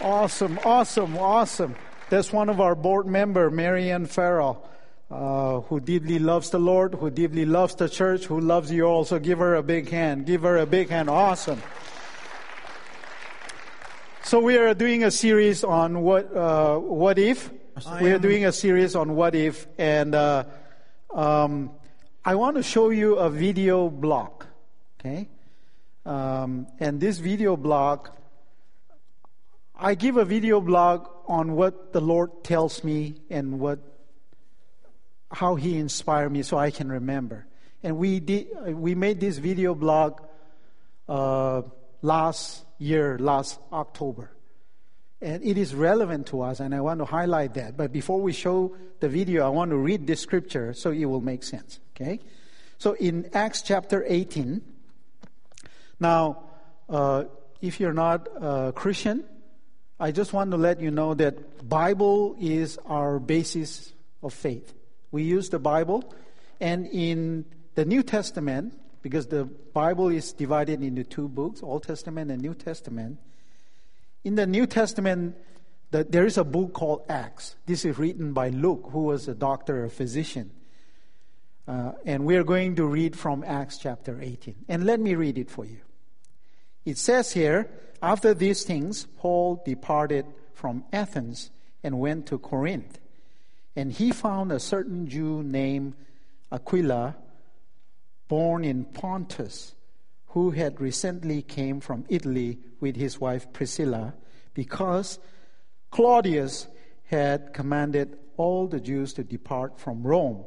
Awesome, awesome, awesome. That's one of our board member, Marianne Farrell, uh, who deeply loves the Lord, who deeply loves the church, who loves you all. So give her a big hand. Give her a big hand. Awesome. So we are doing a series on what uh, what if. We are doing a series on what if, and uh, um, I want to show you a video block. Okay, um, and this video blog I give a video blog on what the Lord tells me and what how He inspired me, so I can remember. And we did we made this video blog uh, last year, last October, and it is relevant to us, and I want to highlight that. But before we show the video, I want to read this scripture so it will make sense. Okay, so in Acts chapter 18. Now, uh, if you're not a Christian, I just want to let you know that Bible is our basis of faith. We use the Bible, and in the New Testament, because the Bible is divided into two books, Old Testament and New Testament. In the New Testament, the, there is a book called Acts. This is written by Luke, who was a doctor, a physician. Uh, and we're going to read from Acts chapter 18. And let me read it for you. It says here, after these things, Paul departed from Athens and went to Corinth. And he found a certain Jew named Aquila, born in Pontus, who had recently came from Italy with his wife Priscilla, because Claudius had commanded all the Jews to depart from Rome.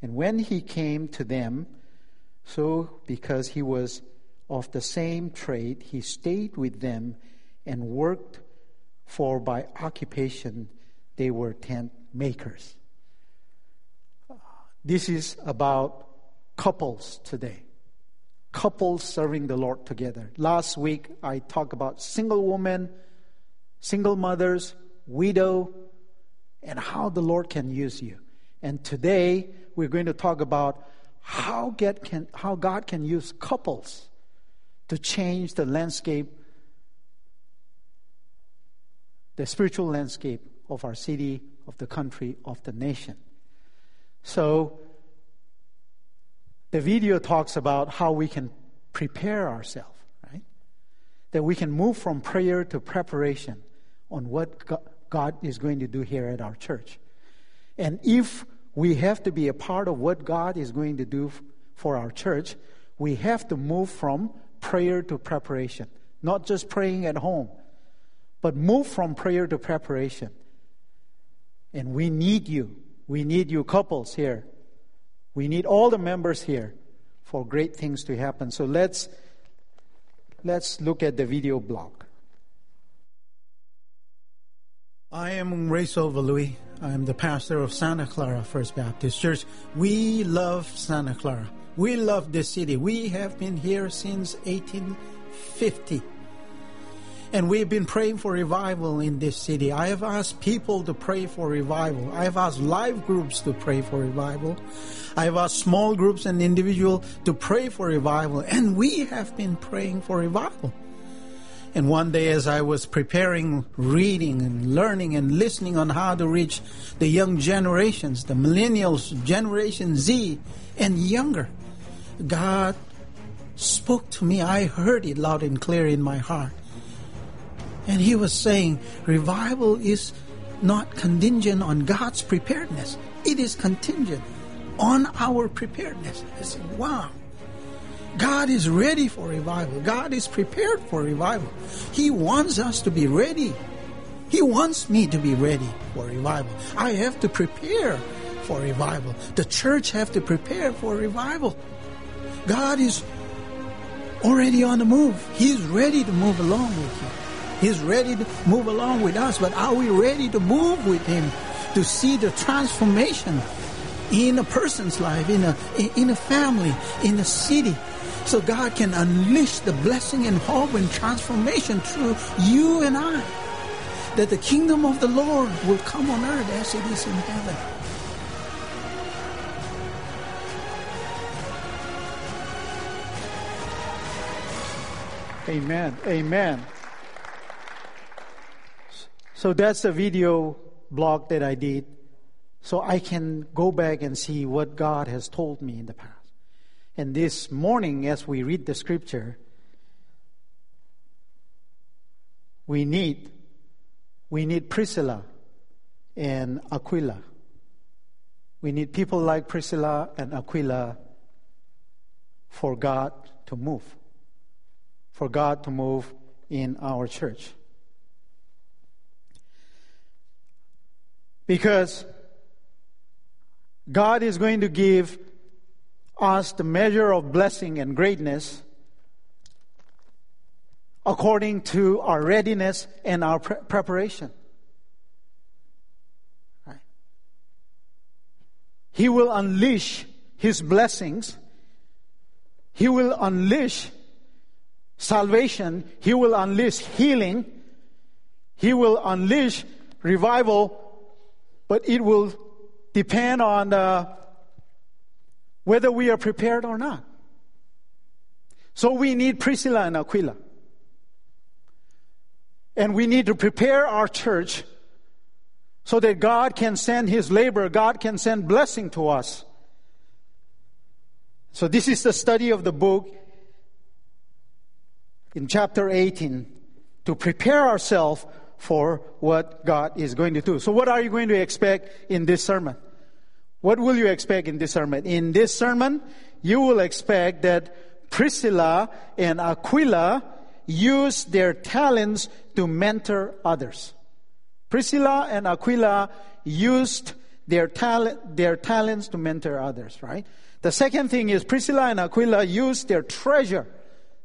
And when he came to them, so because he was of the same trade, he stayed with them and worked, for by occupation they were tent makers. This is about couples today. Couples serving the Lord together. Last week I talked about single women, single mothers, widow, and how the Lord can use you. And today we're going to talk about how, get can, how God can use couples to change the landscape, the spiritual landscape of our city, of the country, of the nation. So, the video talks about how we can prepare ourselves, right? That we can move from prayer to preparation on what God is going to do here at our church. And if we have to be a part of what God is going to do for our church, we have to move from prayer to preparation. Not just praying at home, but move from prayer to preparation. And we need you. We need you couples here. We need all the members here for great things to happen. So let's let's look at the video blog. I am Ray Silva I am the pastor of Santa Clara First Baptist Church. We love Santa Clara. We love this city. We have been here since 1850. And we've been praying for revival in this city. I have asked people to pray for revival. I have asked live groups to pray for revival. I have asked small groups and individuals to pray for revival. And we have been praying for revival. And one day, as I was preparing, reading and learning and listening on how to reach the young generations, the millennials, Generation Z, and younger, God spoke to me. I heard it loud and clear in my heart. And He was saying, revival is not contingent on God's preparedness, it is contingent on our preparedness. I said, wow. God is ready for revival. God is prepared for revival. He wants us to be ready. He wants me to be ready for revival. I have to prepare for revival. The church have to prepare for revival. God is already on the move. He's ready to move along with you. He's ready to move along with us, but are we ready to move with Him to see the transformation in a person's life, in a, in a family, in a city, so God can unleash the blessing and hope and transformation through you and I. That the kingdom of the Lord will come on earth as it is in heaven. Amen. Amen. So that's a video blog that I did so I can go back and see what God has told me in the past. And this morning, as we read the scripture, we need we need Priscilla and Aquila. We need people like Priscilla and Aquila for God to move. For God to move in our church. Because God is going to give us the measure of blessing and greatness according to our readiness and our pre- preparation. Right? He will unleash His blessings. He will unleash salvation. He will unleash healing. He will unleash revival, but it will depend on uh, whether we are prepared or not. So we need Priscilla and Aquila. And we need to prepare our church so that God can send His labor, God can send blessing to us. So this is the study of the book in chapter 18 to prepare ourselves for what God is going to do. So, what are you going to expect in this sermon? What will you expect in this sermon? In this sermon, you will expect that Priscilla and Aquila use their talents to mentor others. Priscilla and Aquila used their talent, their talents to mentor others, right? The second thing is Priscilla and Aquila used their treasure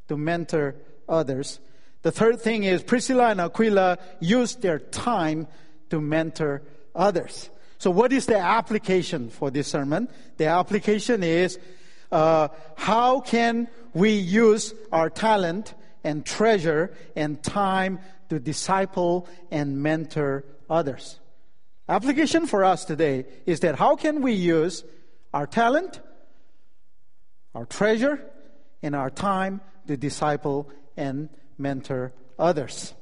to mentor others. The third thing is Priscilla and Aquila used their time to mentor others. So, what is the application for this sermon? The application is uh, how can we use our talent and treasure and time to disciple and mentor others? Application for us today is that how can we use our talent, our treasure, and our time to disciple and mentor others.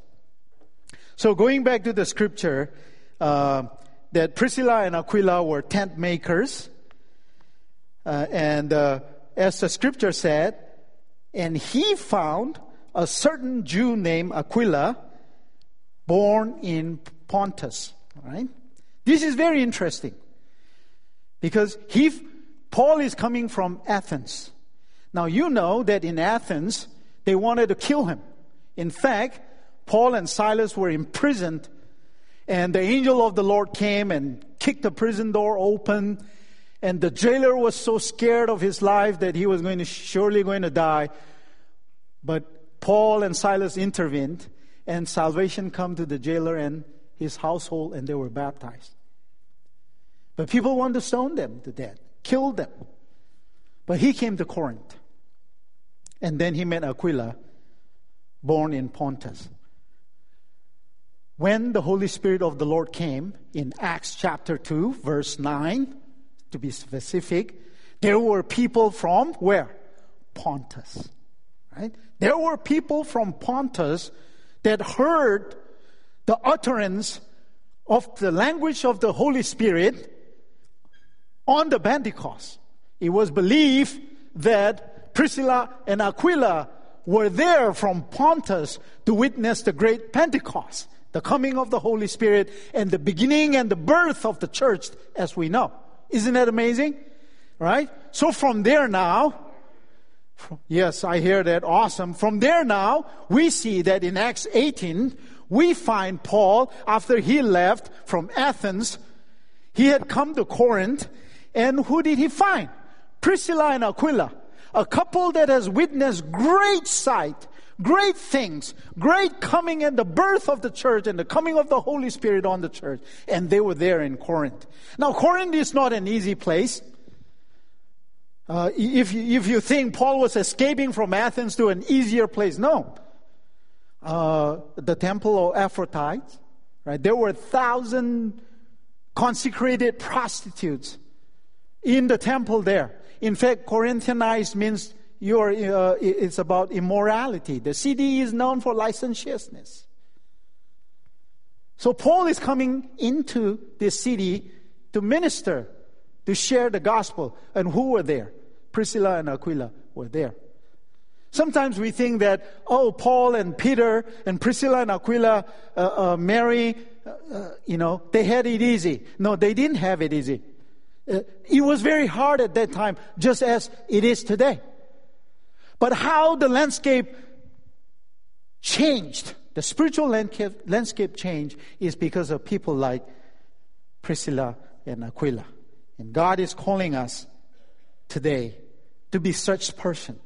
So, going back to the scripture, uh, that Priscilla and Aquila were tent makers. Uh, and uh, as the scripture said, and he found a certain Jew named Aquila born in Pontus. Right? This is very interesting because he, Paul is coming from Athens. Now you know that in Athens they wanted to kill him. In fact, Paul and Silas were imprisoned, and the angel of the Lord came and kicked the prison door open. And the jailer was so scared of his life that he was going to surely going to die. But Paul and Silas intervened, and salvation come to the jailer and his household, and they were baptized. But people wanted to stone them to death, kill them. But he came to Corinth. And then he met Aquila born in Pontus. When the Holy Spirit of the Lord came in Acts chapter 2, verse 9, to be specific, there were people from where? Pontus. Right? There were people from Pontus that heard the utterance of the language of the Holy Spirit on the Pentecost. It was believed that Priscilla and Aquila were there from Pontus to witness the great Pentecost, the coming of the Holy Spirit, and the beginning and the birth of the church as we know. Isn't that amazing? Right? So from there now, yes, I hear that. Awesome. From there now, we see that in Acts 18, we find Paul, after he left from Athens, he had come to Corinth, and who did he find? Priscilla and Aquila a couple that has witnessed great sight, great things, great coming and the birth of the church and the coming of the Holy Spirit on the church. And they were there in Corinth. Now, Corinth is not an easy place. Uh, if, you, if you think Paul was escaping from Athens to an easier place, no. Uh, the temple of Aphrodite, right? There were a thousand consecrated prostitutes in the temple there. In fact, Corinthianized means you're, uh, it's about immorality. The city is known for licentiousness. So Paul is coming into this city to minister, to share the gospel. And who were there? Priscilla and Aquila were there. Sometimes we think that, oh, Paul and Peter and Priscilla and Aquila, uh, uh, Mary, uh, uh you know, they had it easy. No, they didn't have it easy. Uh, it was very hard at that time, just as it is today. But how the landscape changed, the spiritual landscape, changed, is because of people like Priscilla and Aquila. And God is calling us today to be such person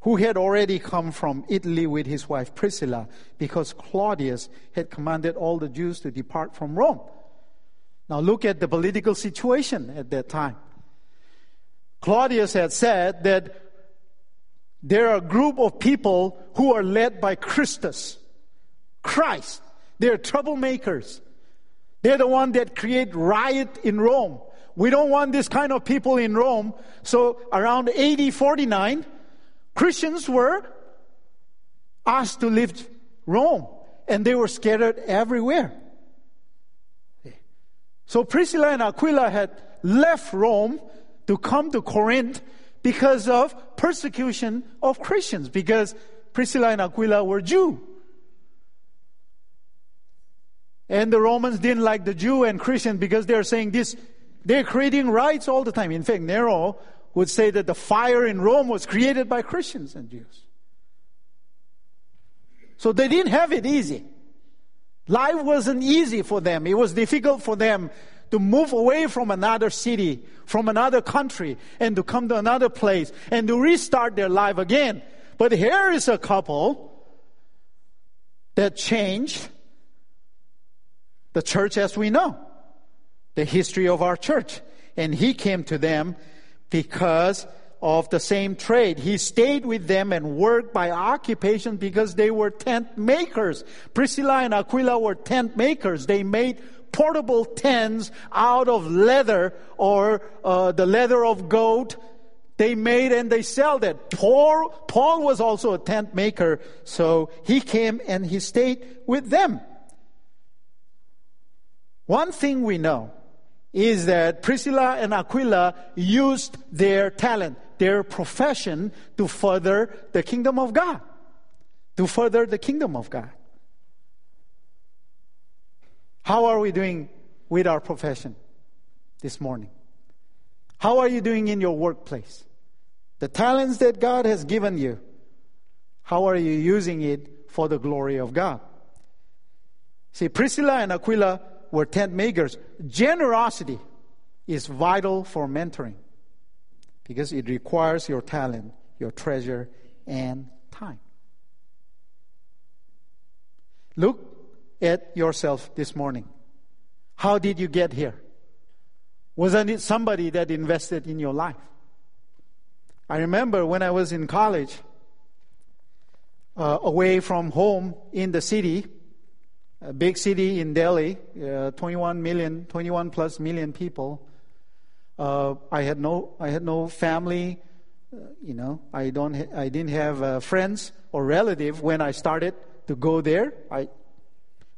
who had already come from Italy with his wife Priscilla because Claudius had commanded all the Jews to depart from Rome. Now look at the political situation at that time. Claudius had said that there are a group of people who are led by Christus, Christ. They're troublemakers. They're the one that create riot in Rome. We don't want this kind of people in Rome. So around AD 49, Christians were asked to leave Rome, and they were scattered everywhere. So Priscilla and Aquila had left Rome to come to Corinth because of persecution of Christians, because Priscilla and Aquila were Jew. And the Romans didn't like the Jew and Christian because they're saying this, they're creating riots all the time. In fact, Nero would say that the fire in Rome was created by Christians and Jews. So they didn't have it easy. Life wasn't easy for them. It was difficult for them to move away from another city, from another country, and to come to another place and to restart their life again. But here is a couple that changed the church as we know, the history of our church. And he came to them because of the same trade. He stayed with them and worked by occupation because they were tent makers. Priscilla and Aquila were tent makers. They made portable tents out of leather or uh, the leather of goat. They made and they sell that. Paul, Paul was also a tent maker, so he came and he stayed with them. One thing we know is that Priscilla and Aquila used their talent, their profession to further the kingdom of God. To further the kingdom of God. How are we doing with our profession this morning? How are you doing in your workplace? The talents that God has given you, how are you using it for the glory of God? See, Priscilla and Aquila were tent makers. Generosity is vital for mentoring because it requires your talent, your treasure, and time. Look at yourself this morning. How did you get here? Wasn't it somebody that invested in your life? I remember when I was in college, uh, away from home in the city, a big city in Delhi, uh, 21 million, 21 plus million people. Uh, I had no, I had no family. Uh, you know, I don't, ha- I didn't have uh, friends or relative when I started to go there. I,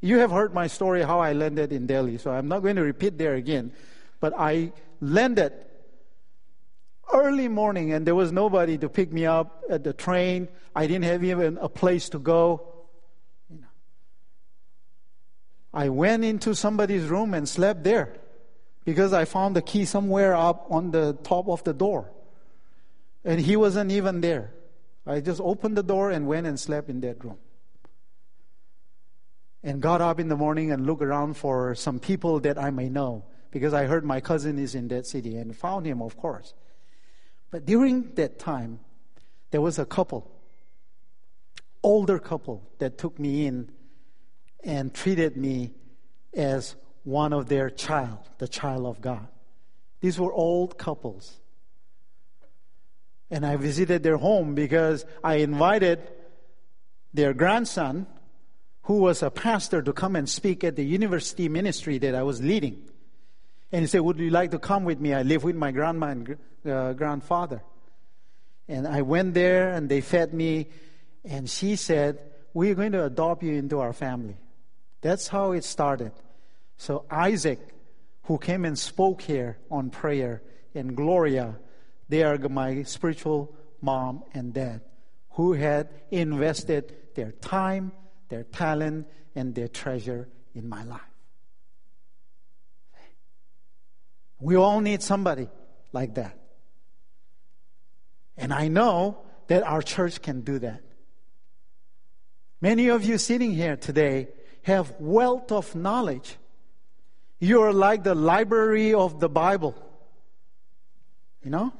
you have heard my story how I landed in Delhi, so I'm not going to repeat there again. But I landed early morning, and there was nobody to pick me up at the train. I didn't have even a place to go. I went into somebody's room and slept there because I found the key somewhere up on the top of the door. And he wasn't even there. I just opened the door and went and slept in that room. And got up in the morning and looked around for some people that I may know because I heard my cousin is in that city and found him, of course. But during that time, there was a couple, older couple, that took me in and treated me as one of their child, the child of God. These were old couples. And I visited their home because I invited their grandson, who was a pastor, to come and speak at the university ministry that I was leading. And he said, Would you like to come with me? I live with my grandma and uh, grandfather. And I went there and they fed me. And she said, We're going to adopt you into our family. That's how it started. So Isaac, who came and spoke here on prayer, and Gloria, they are my spiritual mom and dad who had invested their time, their talent, and their treasure in my life. We all need somebody like that. And I know that our church can do that. Many of you sitting here today have wealth of knowledge. You are like the library of the Bible. You know?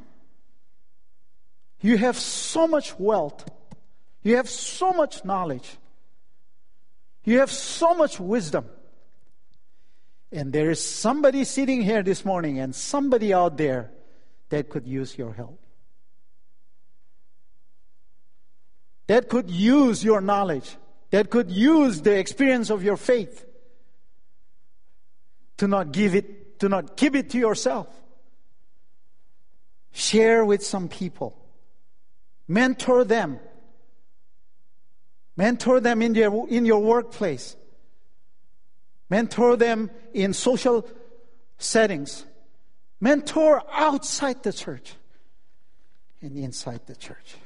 You have so much wealth. You have so much knowledge. You have so much wisdom. And there is somebody sitting here this morning and somebody out there that could use your help. That could use your knowledge. That could use the experience of your faith to not give it, to not keep it to yourself. Share with some people. Mentor them. Mentor them in your, in your workplace. Mentor them in social settings. Mentor outside the church and inside the church.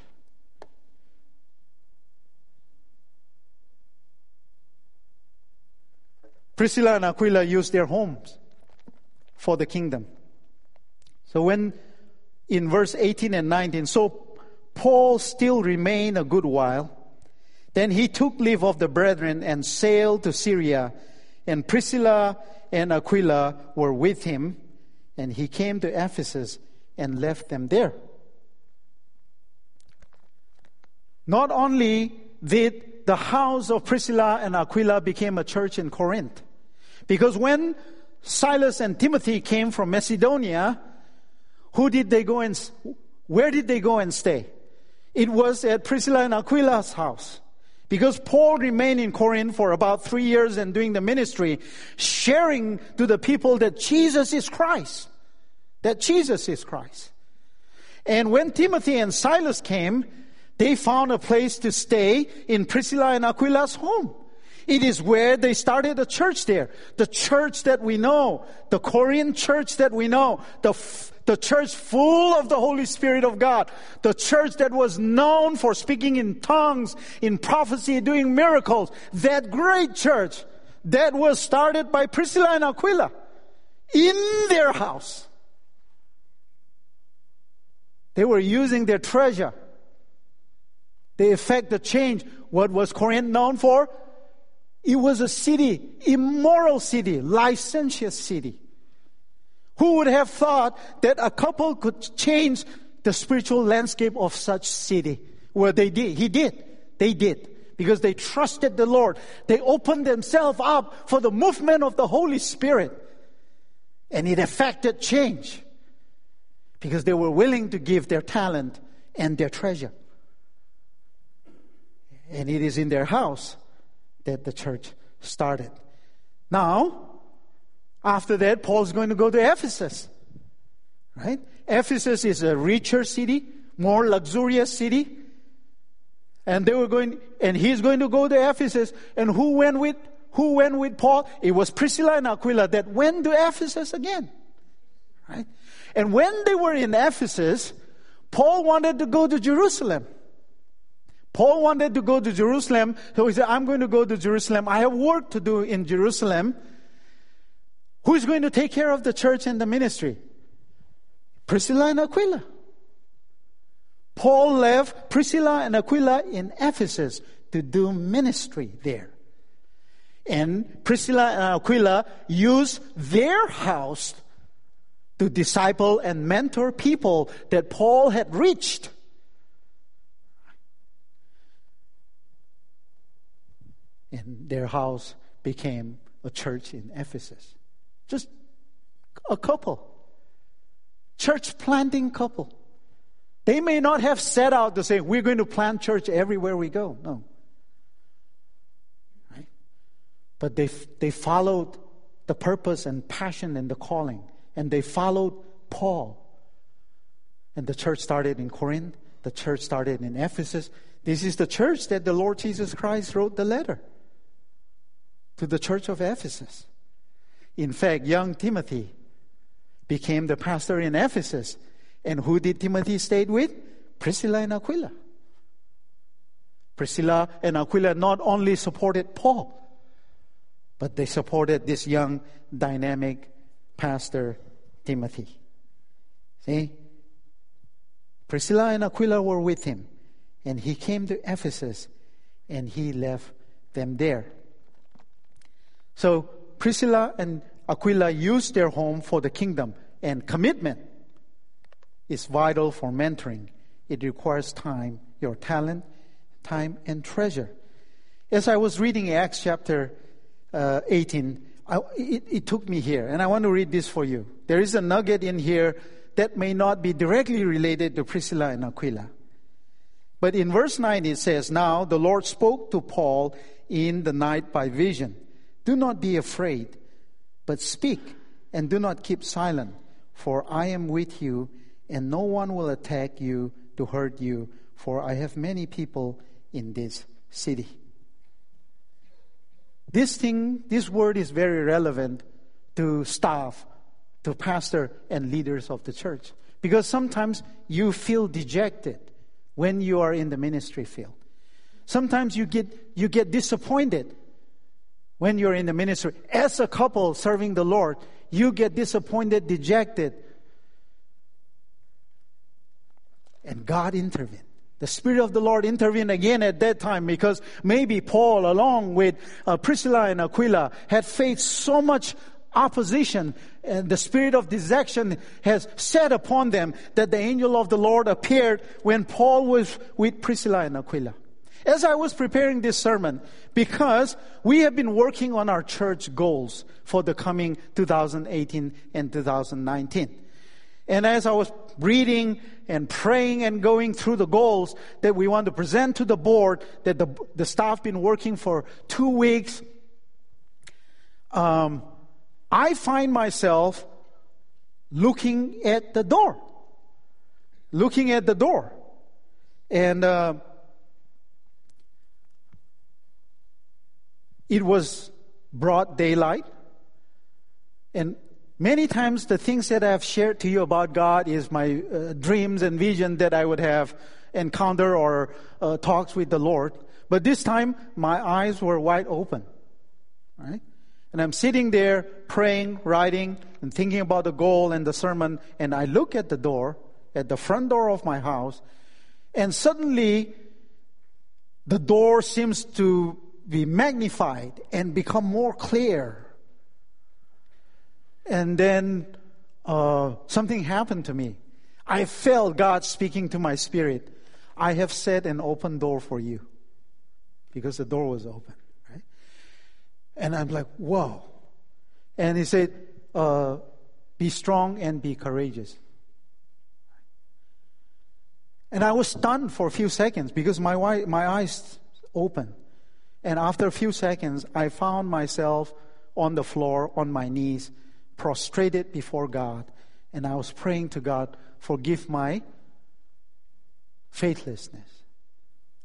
Priscilla and Aquila used their homes for the kingdom. So when in verse 18 and 19, so Paul still remained a good while. Then he took leave of the brethren and sailed to Syria and Priscilla and Aquila were with him, and he came to Ephesus and left them there. Not only did the house of Priscilla and Aquila become a church in Corinth, because when Silas and Timothy came from Macedonia, who did they go and where did they go and stay? It was at Priscilla and Aquila's house. Because Paul remained in Corinth for about three years and doing the ministry, sharing to the people that Jesus is Christ. That Jesus is Christ. And when Timothy and Silas came, they found a place to stay in Priscilla and Aquila's home. It is where they started a church there. The church that we know, the Corinthian church that we know, the the church full of the Holy Spirit of God, the church that was known for speaking in tongues, in prophecy, doing miracles, that great church that was started by Priscilla and Aquila in their house. They were using their treasure. They effect the change. What was Corinth known for? It was a city, immoral city, licentious city. Who would have thought that a couple could change the spiritual landscape of such city? Well, they did. He did. They did. Because they trusted the Lord. They opened themselves up for the movement of the Holy Spirit. And it affected change. Because they were willing to give their talent and their treasure. And it is in their house that the church started. Now, after that, Paul's going to go to Ephesus. Right? Ephesus is a richer city, more luxurious city. And they were going, and he's going to go to Ephesus. And who went with, who went with Paul? It was Priscilla and Aquila that went to Ephesus again. Right? And when they were in Ephesus, Paul wanted to go to Jerusalem. Paul wanted to go to Jerusalem, so he said, I'm going to go to Jerusalem. I have work to do in Jerusalem. Who is going to take care of the church and the ministry? Priscilla and Aquila. Paul left Priscilla and Aquila in Ephesus to do ministry there. And Priscilla and Aquila used their house to disciple and mentor people that Paul had reached. And their house became a church in Ephesus. Just a couple. Church planting couple. They may not have set out to say, we're going to plant church everywhere we go. No. Right? But they, they followed the purpose and passion and the calling. And they followed Paul. And the church started in Corinth. The church started in Ephesus. This is the church that the Lord Jesus Christ wrote the letter to the church of Ephesus. In fact, young Timothy became the pastor in Ephesus. And who did Timothy stay with? Priscilla and Aquila. Priscilla and Aquila not only supported Paul, but they supported this young, dynamic pastor, Timothy. See? Priscilla and Aquila were with him, and he came to Ephesus and he left them there. So Priscilla and Aquila used their home for the kingdom, and commitment is vital for mentoring. It requires time, your talent, time, and treasure. As I was reading Acts chapter uh, 18, I, it, it took me here, and I want to read this for you. There is a nugget in here that may not be directly related to Priscilla and Aquila. But in verse 9 it says, Now the Lord spoke to Paul in the night by vision. Do not be afraid, but speak and do not keep silent, for I am with you, and no one will attack you to hurt you, for I have many people in this city. This thing, this word is very relevant to staff, to pastor and leaders of the church. Because sometimes you feel dejected when you are in the ministry field. Sometimes you get, you get disappointed when you're in the ministry. As a couple serving the Lord, you get disappointed, dejected. And God intervened. The Spirit of the Lord intervened again at that time because maybe Paul, along with uh, Priscilla and Aquila, had faced so much opposition and the spirit of dejection has set upon them that the angel of the Lord appeared when Paul was with Priscilla and Aquila. As I was preparing this sermon, because we have been working on our church goals for the coming 2018 and 2019. And as I was reading and praying and going through the goals that we want to present to the board that the, the staff been working for two weeks, um, I find myself looking at the door. Looking at the door. And uh, it was broad daylight. And Many times, the things that I've shared to you about God is my uh, dreams and vision that I would have encounter or uh, talks with the Lord. But this time, my eyes were wide open. Right? And I'm sitting there praying, writing, and thinking about the goal and the sermon. And I look at the door, at the front door of my house, and suddenly the door seems to be magnified and become more clear and then uh, something happened to me. I felt God speaking to my spirit. I have set an open door for you because the door was open, right? And I'm like, whoa. And he said, uh, be strong and be courageous. And I was stunned for a few seconds because my, my eyes opened. And after a few seconds, I found myself on the floor, on my knees, prostrated before God, and I was praying to God, forgive my faithlessness.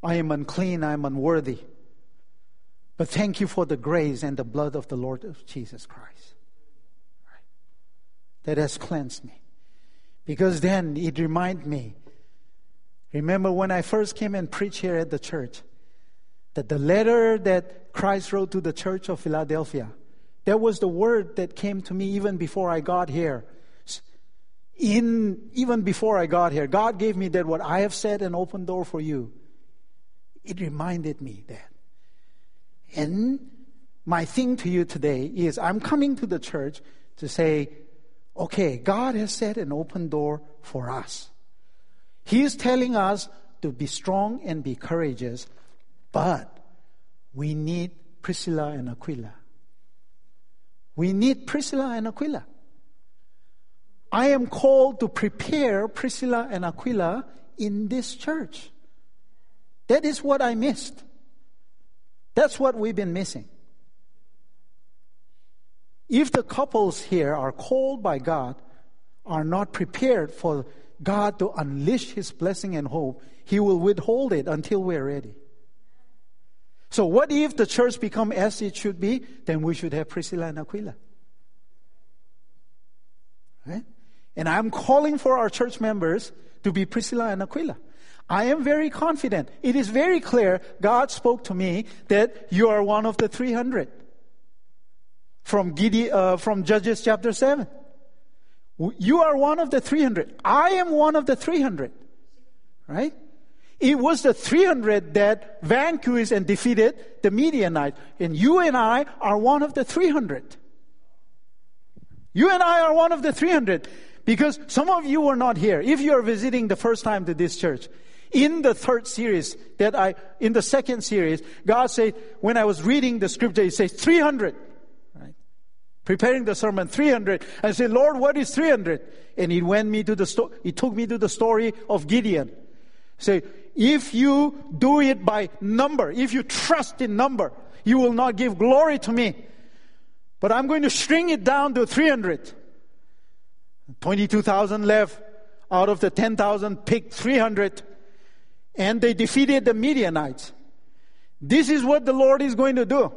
I am unclean, I am unworthy. But thank you for the grace and the blood of the Lord Jesus Christ. Right? That has cleansed me. Because then it reminded me, remember when I first came and preached here at the church, that the letter that Christ wrote to the church of Philadelphia, that was the word that came to me even before I got here. In, even before I got here, God gave me that what I have said an open door for you. It reminded me that. And my thing to you today is I'm coming to the church to say, okay, God has set an open door for us. He is telling us to be strong and be courageous, but we need Priscilla and Aquila. We need Priscilla and Aquila. I am called to prepare Priscilla and Aquila in this church. That is what I missed. That's what we've been missing. If the couples here are called by God, are not prepared for God to unleash His blessing and hope, He will withhold it until we're ready. So what if the church become as it should be? Then we should have Priscilla and Aquila. Right? And I'm calling for our church members to be Priscilla and Aquila. I am very confident. It is very clear God spoke to me that you are one of the 300 from Gideon, uh, from Judges chapter 7. You are one of the 300. I am one of the 300. Right? It was the 300 that vanquished and defeated the Midianite. And you and I are one of the 300. You and I are one of the 300 because some of you were not here. If you are visiting the first time to this church, in the third series that I, in the second series, God said, when I was reading the scripture, He says 300. Right? Preparing the sermon, 300. I said, Lord, what is 300? And He went me to the story, He took me to the story of Gideon. Say, if you do it by number, if you trust in number, you will not give glory to me. But I'm going to shrink it down to 300. 22,000 left out of the 10,000, picked 300, and they defeated the Midianites. This is what the Lord is going to do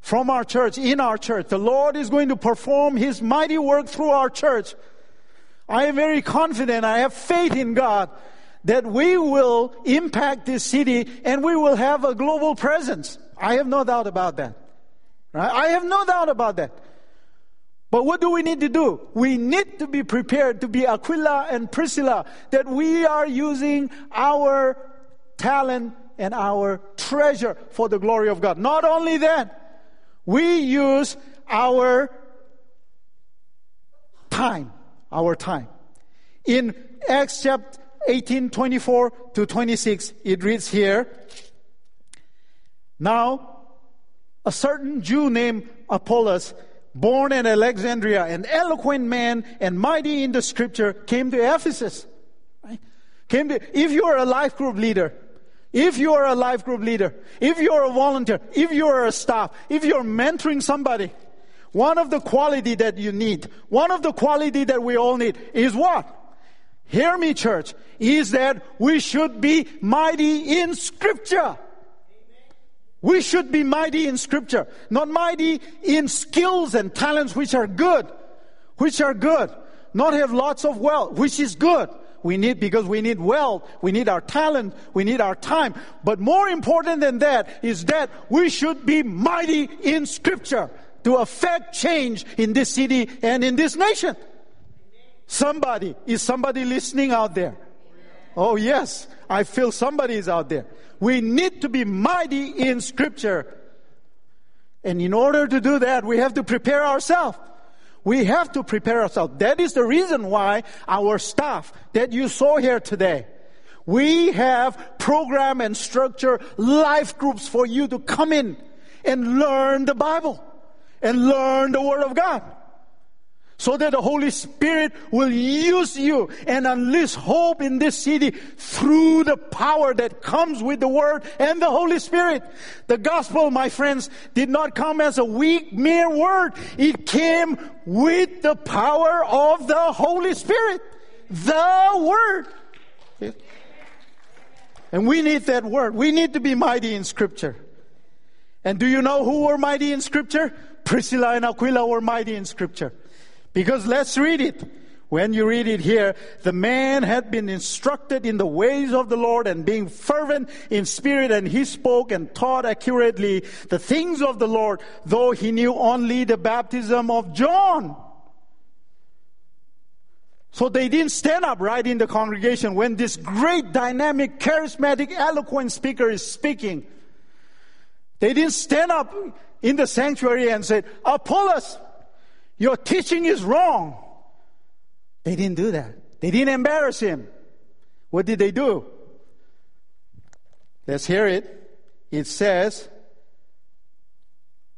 from our church, in our church. The Lord is going to perform His mighty work through our church. I am very confident, I have faith in God that we will impact this city and we will have a global presence. I have no doubt about that. Right? I have no doubt about that. But what do we need to do? We need to be prepared to be Aquila and Priscilla, that we are using our talent and our treasure for the glory of God. Not only that, we use our time, our time. In Acts chapter 18, 24 to 26, it reads here, Now, a certain Jew named Apollos, born in Alexandria, an eloquent man and mighty in the scripture, came to Ephesus. Right? Came to, if you are a life group leader, if you are a life group leader, if you are a volunteer, if you are a staff, if you're mentoring somebody, one of the quality that you need, one of the quality that we all need is what? Hear me, church, is that we should be mighty in scripture. We should be mighty in scripture, not mighty in skills and talents which are good, which are good. Not have lots of wealth, which is good. We need, because we need wealth, we need our talent, we need our time. But more important than that is that we should be mighty in scripture to affect change in this city and in this nation. Somebody, is somebody listening out there? Oh yes, I feel somebody is out there. We need to be mighty in Scripture. And in order to do that, we have to prepare ourselves. We have to prepare ourselves. That is the reason why our staff that you saw here today, we have program and structure life groups for you to come in and learn the Bible and learn the Word of God so that the Holy Spirit will use you and unleash hope in this city through the power that comes with the Word and the Holy Spirit. The gospel, my friends, did not come as a weak, mere word. It came with the power of the Holy Spirit. The Word. And we need that Word. We need to be mighty in Scripture. And do you know who were mighty in Scripture? Priscilla and Aquila were mighty in Scripture. Because let's read it. When you read it here, the man had been instructed in the ways of the Lord and being fervent in spirit and he spoke and taught accurately the things of the Lord, though he knew only the baptism of John. So they didn't stand up right in the congregation when this great dynamic, charismatic, eloquent speaker is speaking. They didn't stand up in the sanctuary and say, Apollos, your teaching is wrong. They didn't do that. They didn't embarrass him. What did they do? Let's hear it. It says,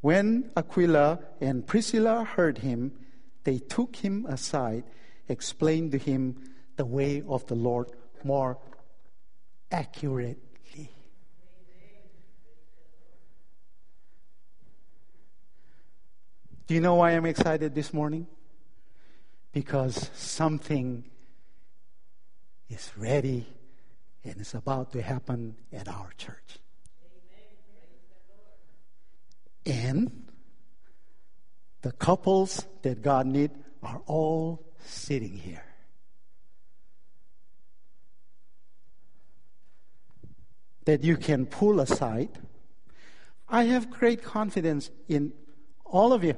When Aquila and Priscilla heard him, they took him aside, explained to him the way of the Lord more accurately. Do you know why I'm excited this morning? Because something is ready and it's about to happen at our church. And the couples that God need are all sitting here. That you can pull aside. I have great confidence in all of you,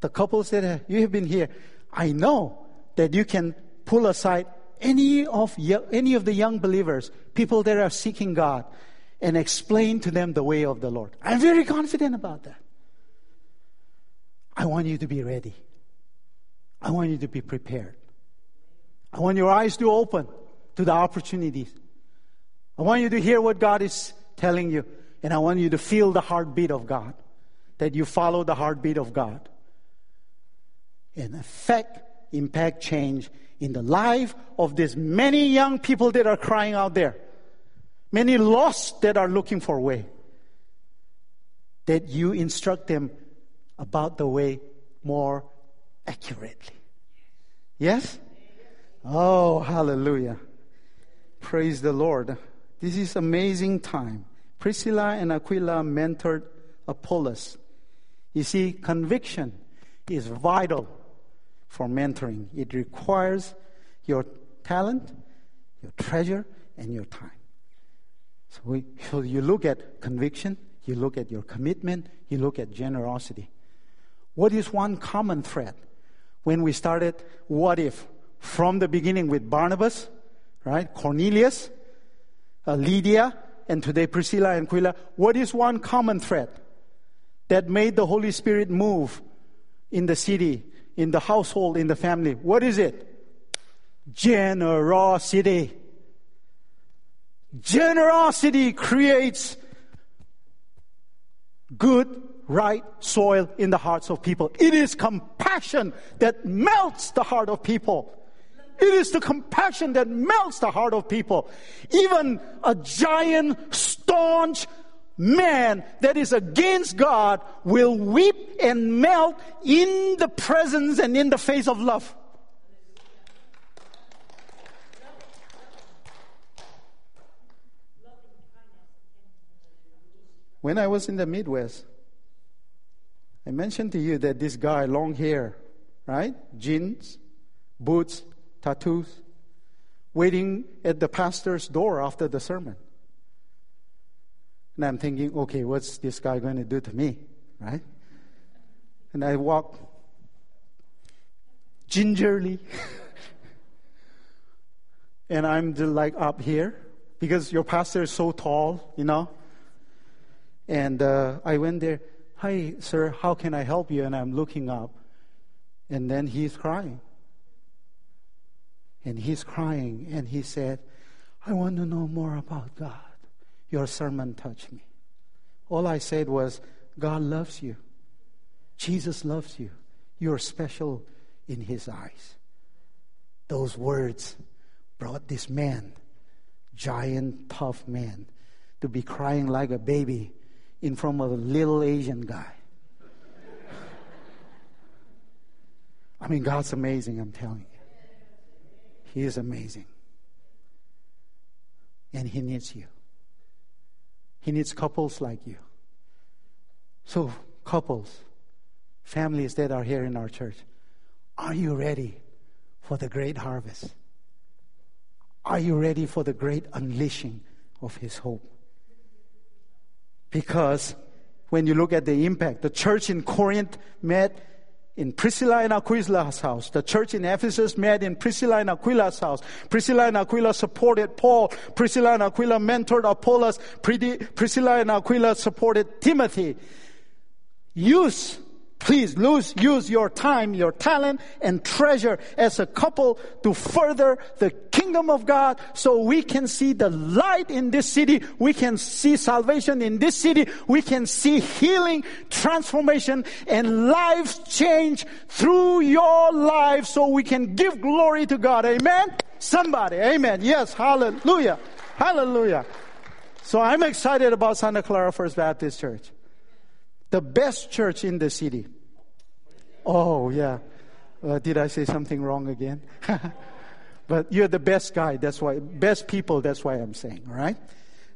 the couples that have, you have been here. I know that you can pull aside any of any of the young believers, people that are seeking God, and explain to them the way of the Lord. I'm very confident about that. I want you to be ready. I want you to be prepared. I want your eyes to open to the opportunities. I want you to hear what God is telling you, and I want you to feel the heartbeat of God, that you follow the heartbeat of God. And affect, impact change in the life of these many young people that are crying out there, many lost that are looking for a way, that you instruct them about the way more accurately. Yes? Oh, hallelujah. Praise the Lord. This is amazing time. Priscilla and Aquila mentored Apollos. You see, conviction is vital for mentoring. It requires your talent, your treasure, and your time. So, we, so you look at conviction, you look at your commitment, you look at generosity. What is one common thread? When we started, what if? From the beginning with Barnabas, right? Cornelius, uh, Lydia, and today Priscilla and Aquila. What is one common thread that made the Holy Spirit move in the city in the household, in the family. What is it? Generosity. Generosity creates good, right soil in the hearts of people. It is compassion that melts the heart of people. It is the compassion that melts the heart of people. Even a giant, staunch, man that is against God will weep and melt in the presence and in the face of love. When I was in the Midwest, I mentioned to you that this guy, long hair, right? Jeans, boots, tattoos, waiting at the pastor's door after the sermon. And I'm thinking, okay, what's this guy going to do to me? Right? And I walk gingerly. and I'm like up here because your pastor is so tall, you know. And uh, I went there, hi, sir, how can I help you? And I'm looking up. And then he's crying. And he's crying. And he said, I want to know more about God. Your sermon touched me. All I said was, God loves you. Jesus loves you. You're special in His eyes. Those words brought this man, giant, tough man, to be crying like a baby in front of a little Asian guy. I mean, God's amazing, I'm telling you. He is amazing. And He needs you. He needs couples like you. So, couples, families that are here in our church, are you ready for the great harvest? Are you ready for the great unleashing of His hope? Because when you look at the impact, the church in Corinth met in Priscilla and Aquila's house. The church in Ephesus met in Priscilla and Aquila's house. Priscilla and Aquila supported Paul. Priscilla and Aquila mentored Apollos. Priscilla and Aquila supported Timothy. Use Please lose, use your time, your talent, and treasure as a couple to further the kingdom of God so we can see the light in this city. We can see salvation in this city. We can see healing, transformation, and lives change through your life so we can give glory to God. Amen? Somebody, amen. Yes, hallelujah. Hallelujah. So I'm excited about Santa Clara First Baptist Church the best church in the city. Oh, yeah. Uh, did I say something wrong again? but you're the best guy. That's why, best people. That's why I'm saying, all right?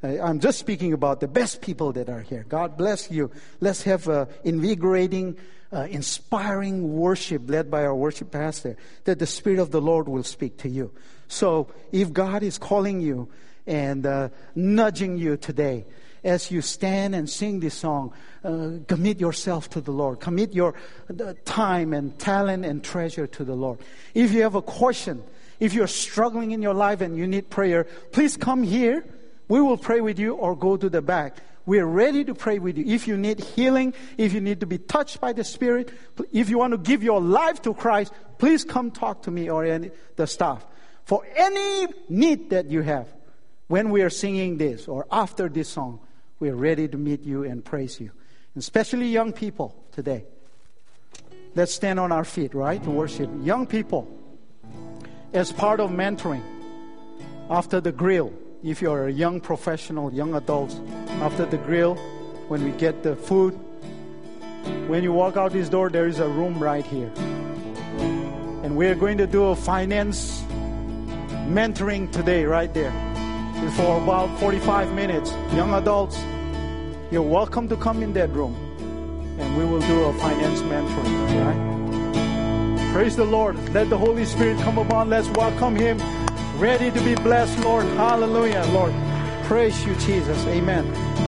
I'm just speaking about the best people that are here. God bless you. Let's have a invigorating, uh, inspiring worship led by our worship pastor that the Spirit of the Lord will speak to you. So if God is calling you and uh, nudging you today, as you stand and sing this song, uh, commit yourself to the Lord. Commit your time and talent and treasure to the Lord. If you have a question, if you're struggling in your life and you need prayer, please come here. We will pray with you or go to the back. We're ready to pray with you. If you need healing, if you need to be touched by the Spirit, if you want to give your life to Christ, please come talk to me or any, the staff. For any need that you have, when we are singing this or after this song, we are ready to meet you and praise you. Especially young people today. Let's stand on our feet, right, to worship. Young people, as part of mentoring, after the grill, if you're a young professional, young adults, after the grill, when we get the food, when you walk out this door, there is a room right here. And we're going to do a finance mentoring today, right there for about 45 minutes. Young adults, you're welcome to come in that room and we will do a finance mentoring. Right? Praise the Lord. Let the Holy Spirit come upon. Let's welcome Him. Ready to be blessed, Lord. Hallelujah, Lord. Praise you, Jesus. Amen.